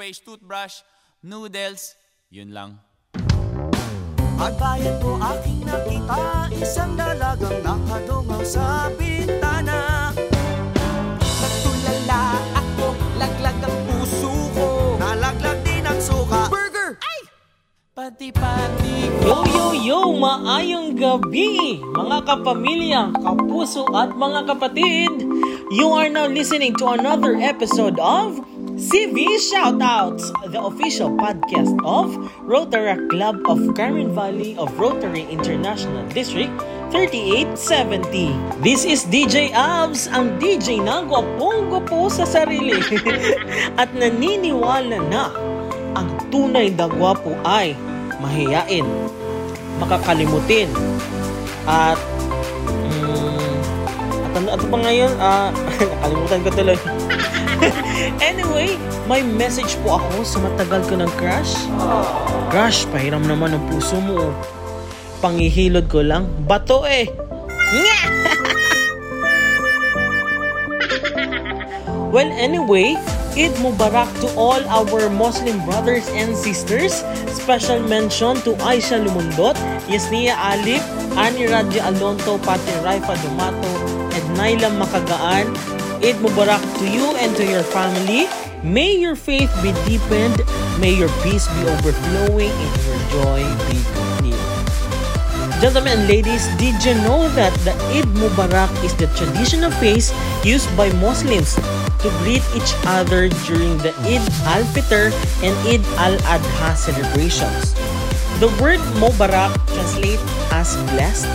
toothpaste, toothbrush, noodles. Yun lang. At bayan ko aking nakita Isang dalagang nakadungaw sa bintana Nagtulala ako, laglag ang puso ko Nalaglag din ang suka Burger! Pati-pati Yo, yo, yo! Maayong gabi, mga kapamilya, kapuso at mga kapatid! You are now listening to another episode of CV Shoutouts, the official podcast of Rotary Club of Carmen Valley of Rotary International District 3870. This is DJ Abs, ang DJ na gwapong-gwapo sa sarili at naniniwala na ang tunay na gwapo ay mahiyain, makakalimutin, at mm, at ano, ano pa ngayon? Ah, nakalimutan ko tuloy. anyway, may message po ako sa matagal ko ng crush. Crush, pahiram naman ang puso mo. Pangihilod ko lang. Bato eh. Nga! well, anyway, Eid Mubarak to all our Muslim brothers and sisters. Special mention to Aisha Lumundot, Yasnia Alip, Ani Radya Alonto, Pati Raifa Dumato, and Naila Makagaan. Eid Mubarak to you and to your family. May your faith be deepened, may your peace be overflowing, and your joy be complete. Gentlemen and ladies, did you know that the Eid Mubarak is the traditional phrase used by Muslims to greet each other during the Eid al-Fitr and Eid al-Adha celebrations? The word Mubarak translates as blessed,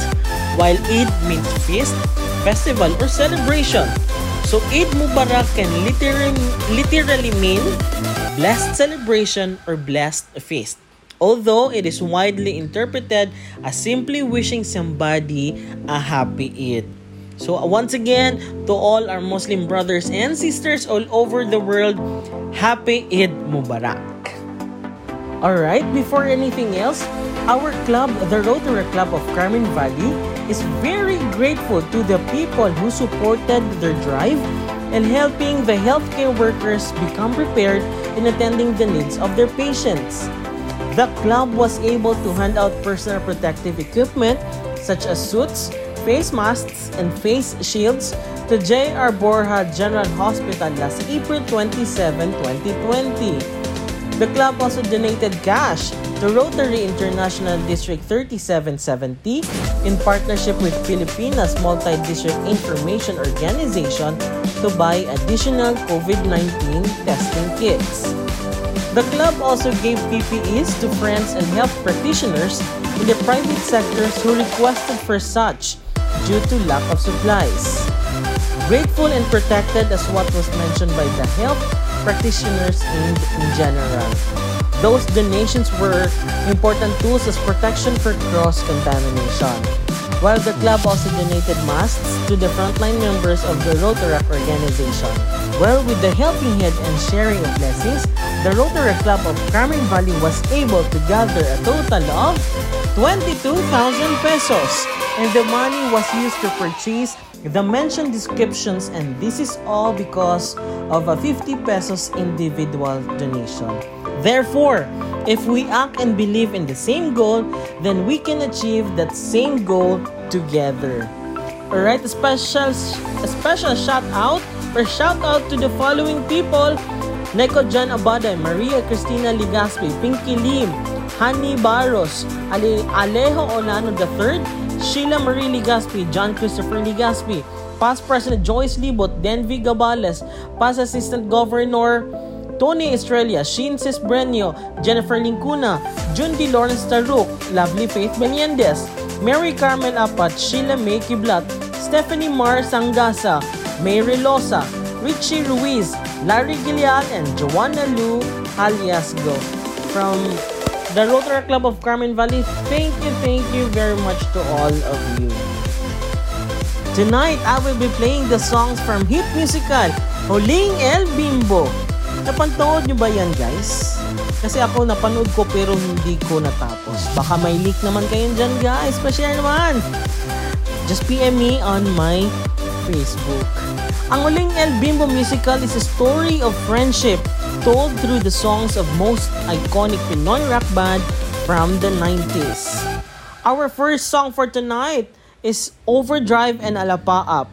while Eid means feast, festival, or celebration. So Eid Mubarak can literally, literally mean blessed celebration or blessed feast although it is widely interpreted as simply wishing somebody a happy Eid. So once again, to all our Muslim brothers and sisters all over the world, happy Eid Mubarak. Alright, before anything else, our club, the Rotary Club of Carmen Valley, is very grateful to the people who supported their drive and helping the healthcare workers become prepared in attending the needs of their patients. The club was able to hand out personal protective equipment such as suits, face masks, and face shields to J.R. Borja General Hospital last April 27, 2020. The club also donated cash to Rotary International District 3770 in partnership with Filipinas Multi-District Information Organization to buy additional COVID-19 testing kits. The club also gave PPEs to friends and health practitioners in the private sectors who requested for such due to lack of supplies. Grateful and protected as what was mentioned by the health practitioners in, in general. Those donations were important tools as protection for cross-contamination. While the club also donated masks to the frontline members of the Rotaract organization. Well, with the helping hand and sharing of blessings, the Rotary Club of Carmen Valley was able to gather a total of 22,000 pesos and the money was used to purchase the mentioned descriptions and this is all because of a 50 pesos individual donation. Therefore, if we act and believe in the same goal, then we can achieve that same goal together. Alright, a special, a special shout out or shout out to the following people Neko John Abaday, Maria Cristina Ligaspi, Pinky Lim, Hani Barros, Ale Alejo Olano III, Sheila Marie Ligaspi, John Christopher Ligaspi, Past President Joyce Libot, Denvi Gabales, Past Assistant Governor Tony Estrella, Sheen Cisbrenio, Jennifer Lincuna, Jundi Lawrence Taruk, Lovely Faith Menendez, Mary Carmen Apat, Sheila May Kiblat, Stephanie Mar Sangasa, Mary Losa, Richie Ruiz, Larry Gilial, and Joanna Lu Aliasgo from the Rotary Club of Carmen Valley. Thank you, thank you very much to all of you. Tonight, I will be playing the songs from hit musical Huling El Bimbo. Napanood nyo ba yan guys? Kasi ako napanood ko pero hindi ko natapos. Baka may leak naman kayo dyan guys. Pa-share naman. Just PM me on my Facebook. Ang Huling El Bimbo musical is a story of friendship, told through the songs of most iconic Pinoy rock band from the 90s. Our first song for tonight is Overdrive and Alapa Up.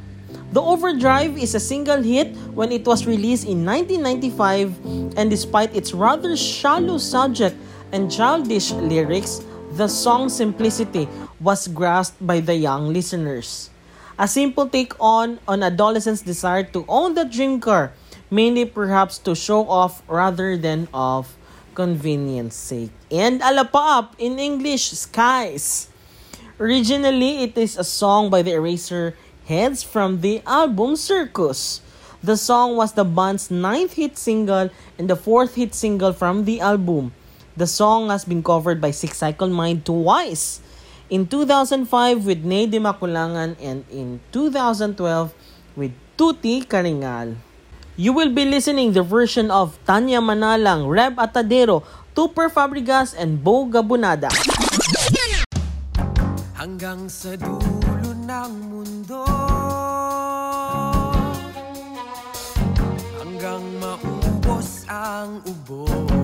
The Overdrive is a single hit when it was released in 1995 and despite its rather shallow subject and childish lyrics, the song's simplicity was grasped by the young listeners. A simple take on on adolescents' desire to own the dream car, mainly perhaps to show off rather than of convenience sake. And Alapap in English, Skies. Originally, it is a song by the Eraser Heads from the album Circus. The song was the band's ninth hit single and the fourth hit single from the album. The song has been covered by Six Cycle Mind twice in 2005 with Ney Dimaculangan and in 2012 with Tutti Caringal. You will be listening the version of Tanya Manalang, Reb Atadero, Topper Fabregas, and Boo Gabunada. Hanggang sa dulo ng mundo. Hanggang maubos ang ubo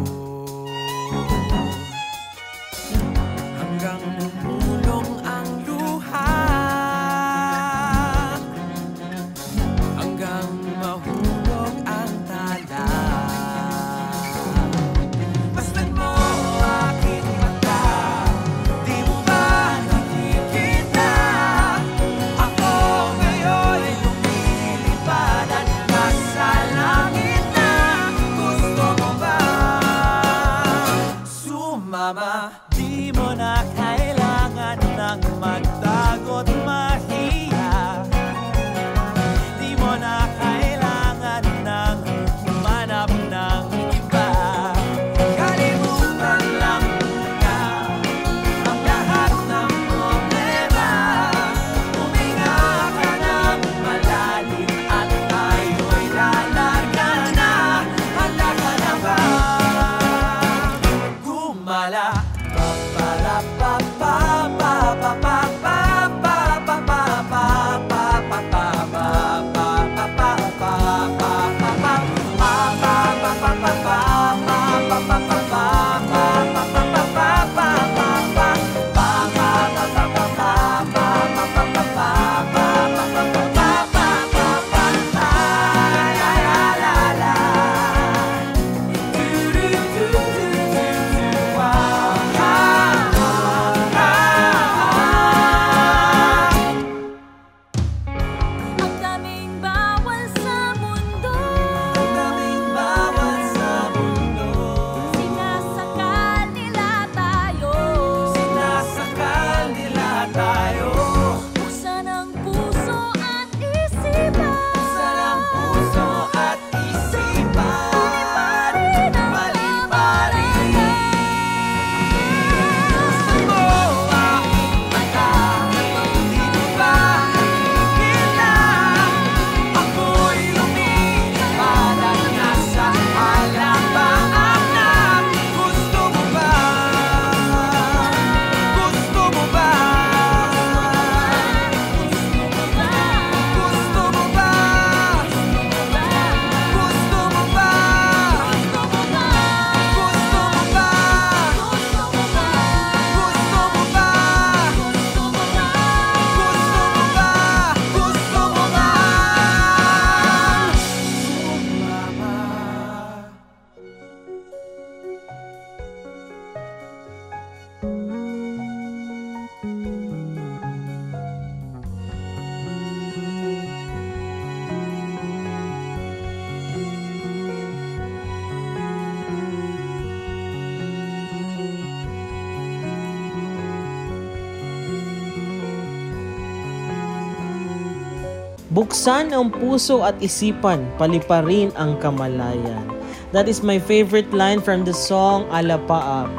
Buksan ang puso at isipan, paliparin ang kamalayan. That is my favorite line from the song Alapaap.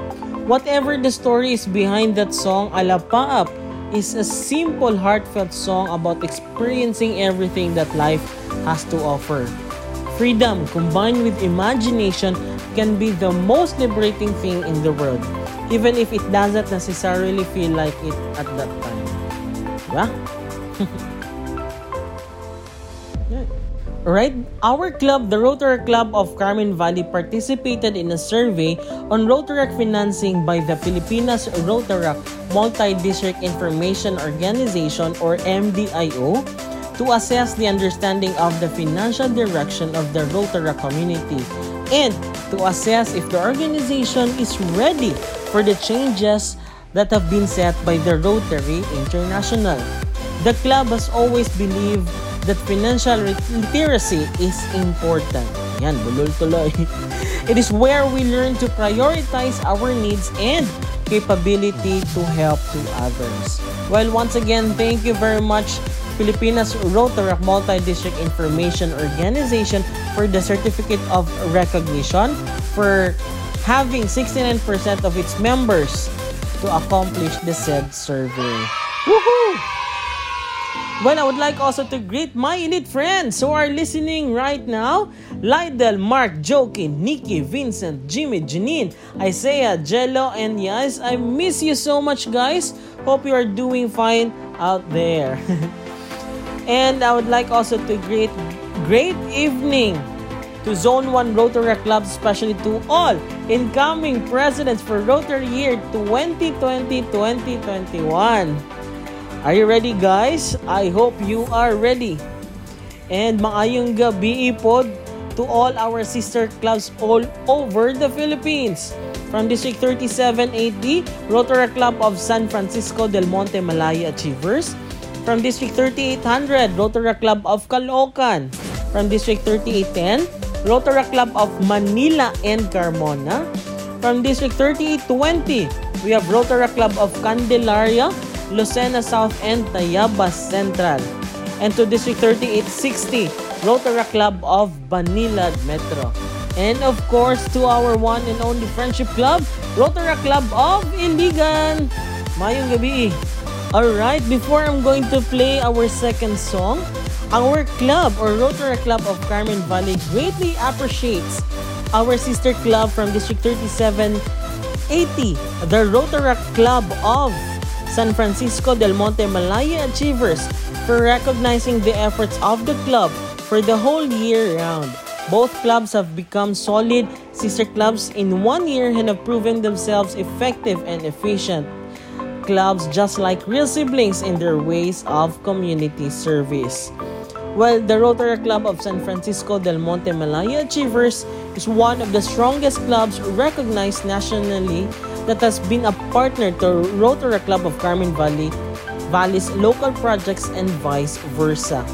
Whatever the story is behind that song, Alapaap is a simple, heartfelt song about experiencing everything that life has to offer. Freedom combined with imagination can be the most liberating thing in the world, even if it doesn't necessarily feel like it at that time. Diba? Right? Our club, the Rotary Club of Carmen Valley, participated in a survey on Rotaract financing by the Filipinas Rotaract Multi-District Information Organization or MDIO to assess the understanding of the financial direction of the Rotaract community and to assess if the organization is ready for the changes that have been set by the Rotary International. The club has always believed that financial literacy is important. Yan, bulol tuloy. It is where we learn to prioritize our needs and capability to help to others. Well, once again, thank you very much Filipinas Rotaract Multi-District Information Organization for the Certificate of Recognition for having 69% of its members to accomplish the said survey. Woohoo! Well, I would like also to greet my elite friends who are listening right now. Lydell, Mark, Jokin, Nikki, Vincent, Jimmy, Janine, Isaiah, Jello, and yes, I miss you so much guys. Hope you are doing fine out there. and I would like also to greet great evening to Zone 1 Rotary Club, especially to all incoming presidents for Rotary Year 2020-2021. Are you ready guys? I hope you are ready. And maayong gabi pod to all our sister clubs all over the Philippines. From District 3780, Rotary Club of San Francisco del Monte Malaya Achievers. From District 3800, Rotary Club of Caloocan. From District 3810, Rotary Club of Manila and Carmona. From District 3820, we have Rotary Club of Candelaria, Lucena South and Tayabas Central. And to District 3860, Rotary Club of Banilad Metro. And of course, to our one and only Friendship Club, Rotary Club of Iligan. Mayong gabi. Alright, before I'm going to play our second song, our club or Rotary Club of Carmen Valley greatly appreciates our sister club from District 3780, the Rotary Club of San Francisco del Monte Malaya Achievers for recognizing the efforts of the club for the whole year round. Both clubs have become solid sister clubs in one year and have proven themselves effective and efficient clubs just like real siblings in their ways of community service. Well, the Rotary Club of San Francisco del Monte Malaya Achievers is one of the strongest clubs recognized nationally that has been a partner to Rotary Club of Carmen Valley, Valley's local projects and vice versa.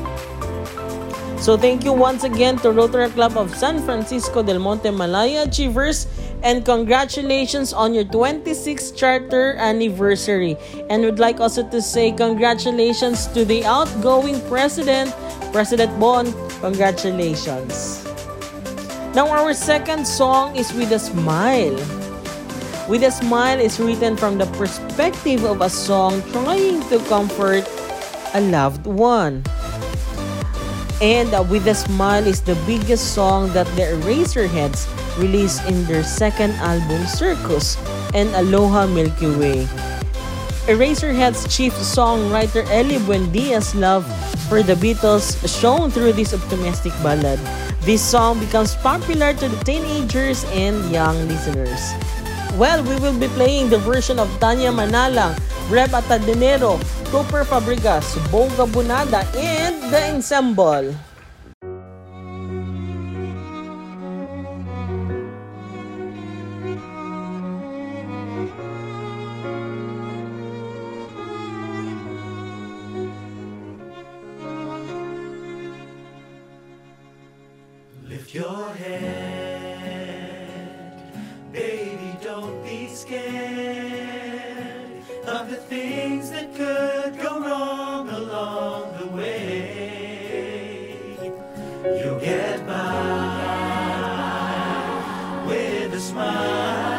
So thank you once again to Rotary Club of San Francisco del Monte Malaya Achievers and congratulations on your 26th charter anniversary. And would like also to say congratulations to the outgoing president, President Bon. Congratulations. Now our second song is With a Smile. With a Smile is written from the perspective of a song trying to comfort a loved one. And uh, With a Smile is the biggest song that the Eraserheads released in their second album Circus and Aloha Milky Way. Eraserhead's chief songwriter Ely Buendia's love for the Beatles shown through this optimistic ballad. This song becomes popular to the teenagers and young listeners. Well, we will be playing the version of Tanya Manalang, Reb Atadenero, Cooper Fabregas, Boga Bunada, and The Ensemble. A smile.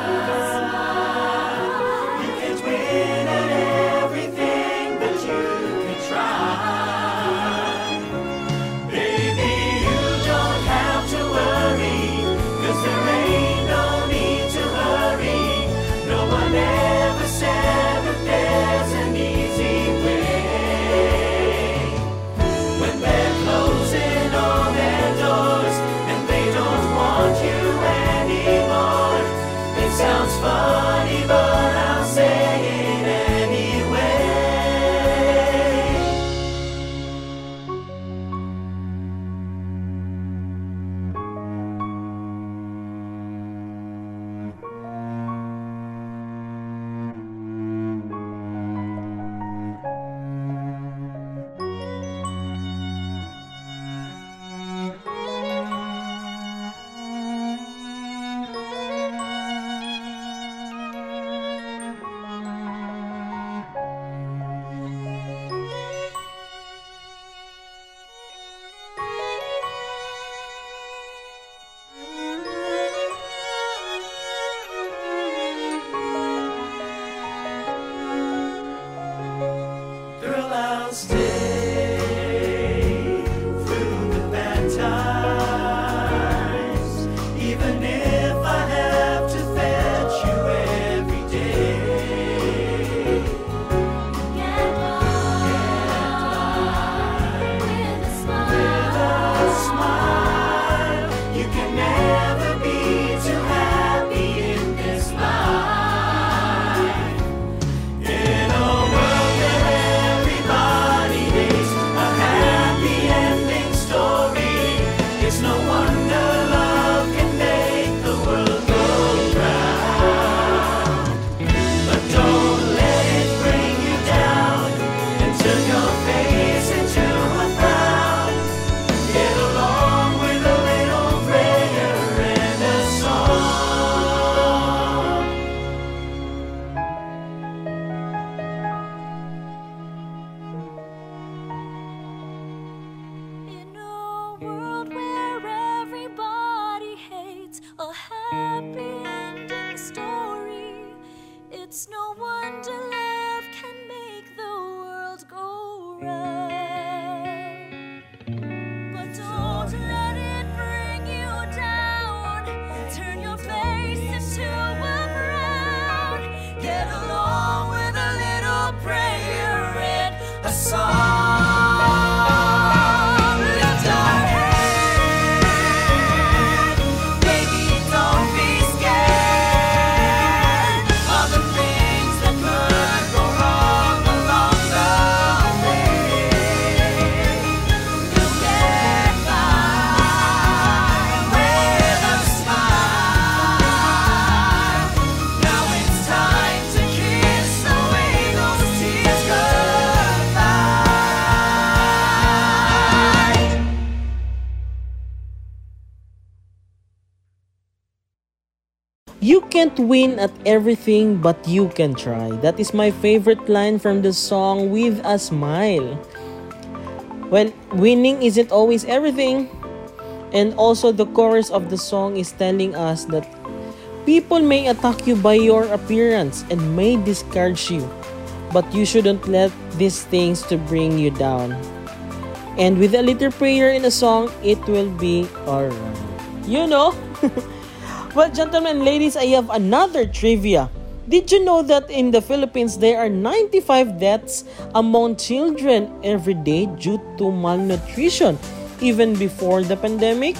Can't win at everything, but you can try. That is my favorite line from the song With a Smile. Well, winning isn't always everything. And also, the chorus of the song is telling us that people may attack you by your appearance and may discourage you, but you shouldn't let these things to bring you down. And with a little prayer in a song, it will be alright. You know? Well, gentlemen, and ladies, I have another trivia. Did you know that in the Philippines there are 95 deaths among children every day due to malnutrition, even before the pandemic?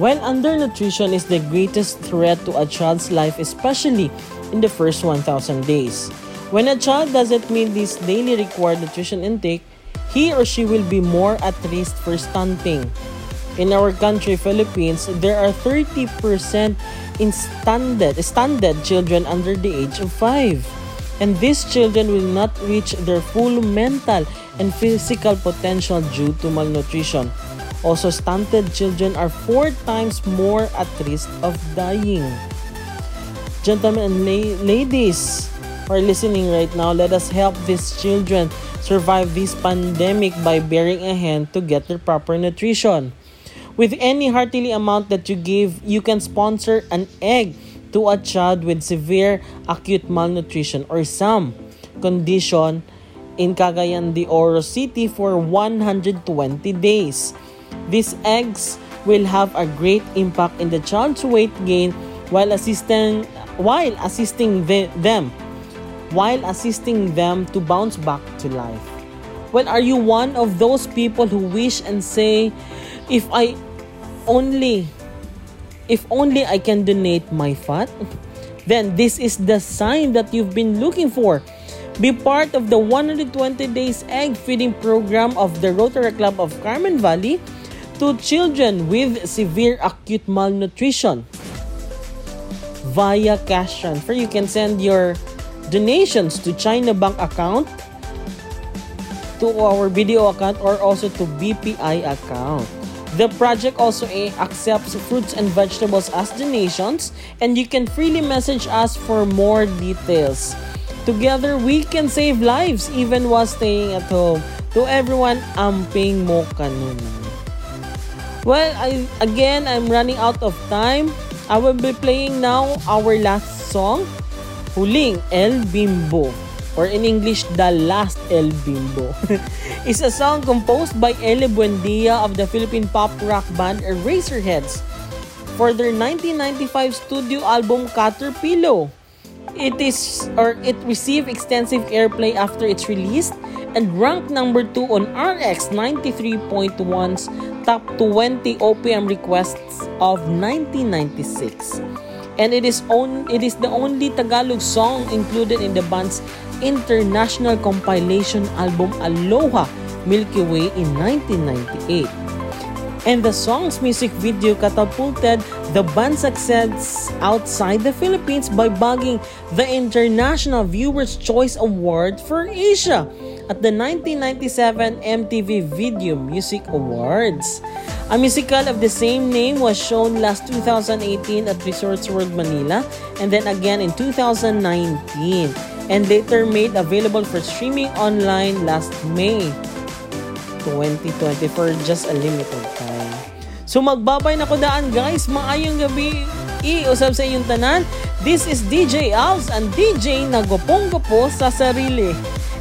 While undernutrition is the greatest threat to a child's life, especially in the first 1,000 days. When a child doesn't meet this daily required nutrition intake, he or she will be more at risk for stunting. In our country, Philippines, there are 30% in standard, standard children under the age of 5. And these children will not reach their full mental and physical potential due to malnutrition. Also, stunted children are four times more at risk of dying. Gentlemen and la- ladies who are listening right now, let us help these children survive this pandemic by bearing a hand to get their proper nutrition. With any heartily amount that you give, you can sponsor an egg to a child with severe acute malnutrition or some condition in Cagayan de Oro City for 120 days. These eggs will have a great impact in the child's weight gain while assisting while assisting the- them while assisting them to bounce back to life. Well, are you one of those people who wish and say, if I only, if only I can donate my fat, then this is the sign that you've been looking for. Be part of the 120 days egg feeding program of the Rotary Club of Carmen Valley to children with severe acute malnutrition via cash transfer. You can send your donations to China Bank account, to our video account, or also to BPI account. The project also accepts fruits and vegetables as donations, and you can freely message us for more details. Together, we can save lives even while staying at home. To everyone, amping mo kanun. Well, I, again, I'm running out of time. I will be playing now our last song, Huling El Bimbo, or in English, The Last El Bimbo. It's a song composed by Ele Buendia of the Philippine pop rock band Eraserheads for their 1995 studio album Caterpillar. It is or it received extensive airplay after its release and ranked number 2 on RX 93.1's top 20 OPM requests of 1996. And it is on it is the only Tagalog song included in the band's international compilation album Aloha Milky Way in 1998 and the song's music video catapulted the band's success outside the Philippines by bagging the International Viewers' Choice Award for Asia at the 1997 MTV Video Music Awards. A musical of the same name was shown last 2018 at Resorts World Manila and then again in 2019 and later made available for streaming online last May 2020 for just a limited time. So magbabay na ko daan guys, maayong gabi. I-usap sa inyong tanan. This is DJ Alves and DJ Nagopong-Gopo sa sarili.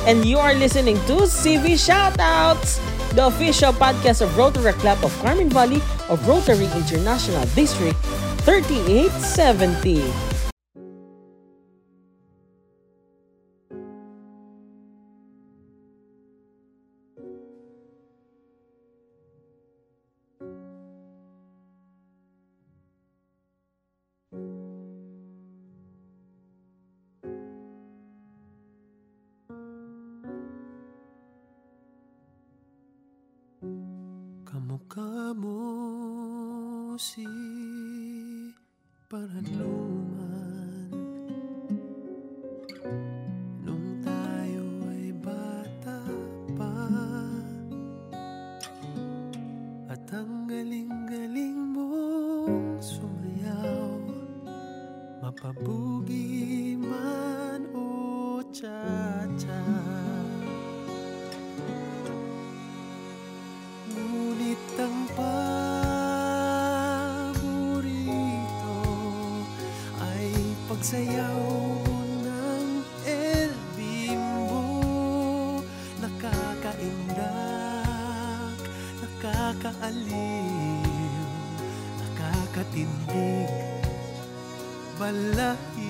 And you are listening to CV Shoutouts, the official podcast of Rotary Club of Carmen Valley of Rotary International District 3870. kamu si paranoia balahibo